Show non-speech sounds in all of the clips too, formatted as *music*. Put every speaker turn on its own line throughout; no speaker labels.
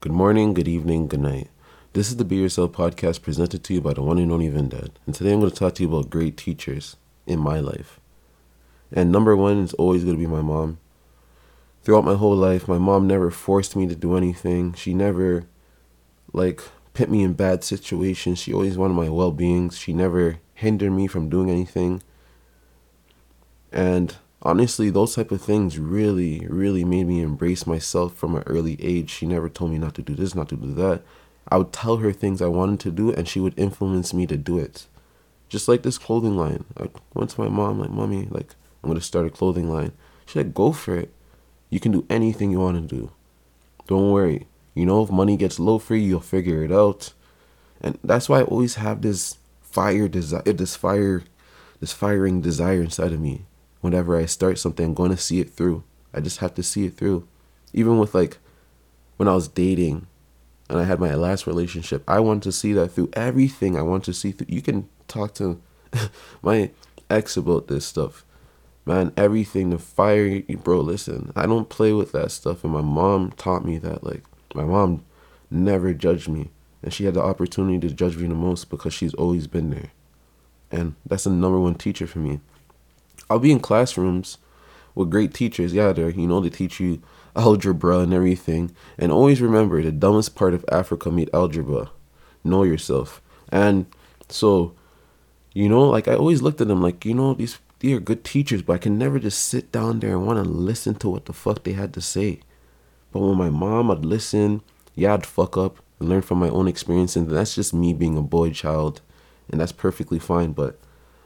Good morning, good evening, good night. This is the Be Yourself podcast presented to you by the one and only Vindad. And today I'm going to talk to you about great teachers in my life. And number one is always going to be my mom. Throughout my whole life, my mom never forced me to do anything. She never, like, put me in bad situations. She always wanted my well being. She never hindered me from doing anything. And honestly, those type of things really, really made me embrace myself from an early age. She never told me not to do this, not to do that. I would tell her things I wanted to do, and she would influence me to do it. Just like this clothing line. I went to my mom, like, Mommy, like, I'm gonna start a clothing line. she like, Go for it. You can do anything you want to do. Don't worry. You know, if money gets low for you, you'll figure it out. And that's why I always have this fire desire, this fire, this firing desire inside of me whenever I start something, I'm going to see it through. I just have to see it through. Even with like when I was dating and I had my last relationship, I wanted to see that through everything. I want to see through. You can talk to *laughs* my ex about this stuff. Man, everything, the fire, bro, listen, I don't play with that stuff. And my mom taught me that. Like, my mom never judged me. And she had the opportunity to judge me the most because she's always been there. And that's the number one teacher for me. I'll be in classrooms with great teachers. Yeah, they're, you know, they teach you algebra and everything. And always remember the dumbest part of Africa meet algebra. Know yourself. And so, you know, like I always looked at them like, you know, these they are good teachers, but I can never just sit down there and want to listen to what the fuck they had to say. But when my mom I'd listen, yeah, I'd fuck up and learn from my own experience. And that's just me being a boy child. And that's perfectly fine. But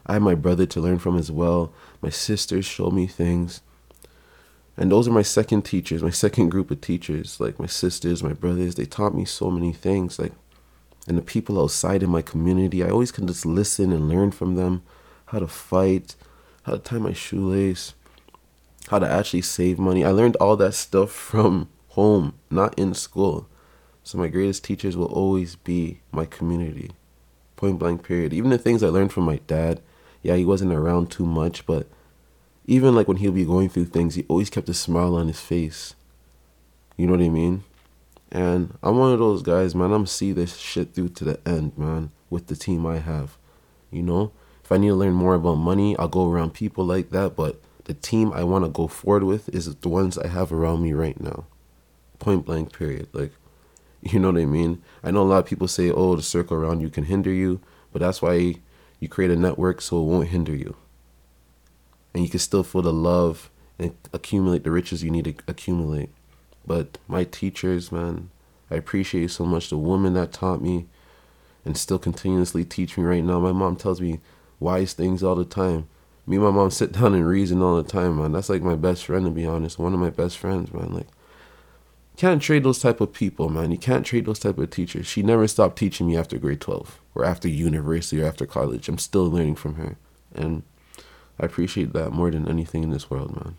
I have my brother to learn from as well. My sisters show me things. And those are my second teachers, my second group of teachers. Like my sisters, my brothers, they taught me so many things. Like, and the people outside in my community, I always can just listen and learn from them how to fight, how to tie my shoelace, how to actually save money. I learned all that stuff *laughs* from home, not in school. So my greatest teachers will always be my community. Point blank period. Even the things I learned from my dad, yeah, he wasn't around too much, but even like when he'll be going through things, he always kept a smile on his face. You know what I mean? And I'm one of those guys, man. I'm see this shit through to the end, man, with the team I have. You know? If I need to learn more about money, I'll go around people like that, but the team I want to go forward with is the ones I have around me right now. Point blank, period. Like, *laughs* you know what I mean? I know a lot of people say, oh, the circle around you can hinder you, but that's why you create a network so it won't hinder you. And you can still feel the love and accumulate the riches you need to accumulate. But my teachers, man, I appreciate you so much the woman that taught me and still continuously teach me right now. My mom tells me wise things all the time. Me and my mom sit down and reason all the time, man. That's like my best friend to be honest. One of my best friends, man. Like can't trade those type of people, man. You can't trade those type of teachers. She never stopped teaching me after grade 12 or after university or after college. I'm still learning from her. And I appreciate that more than anything in this world, man.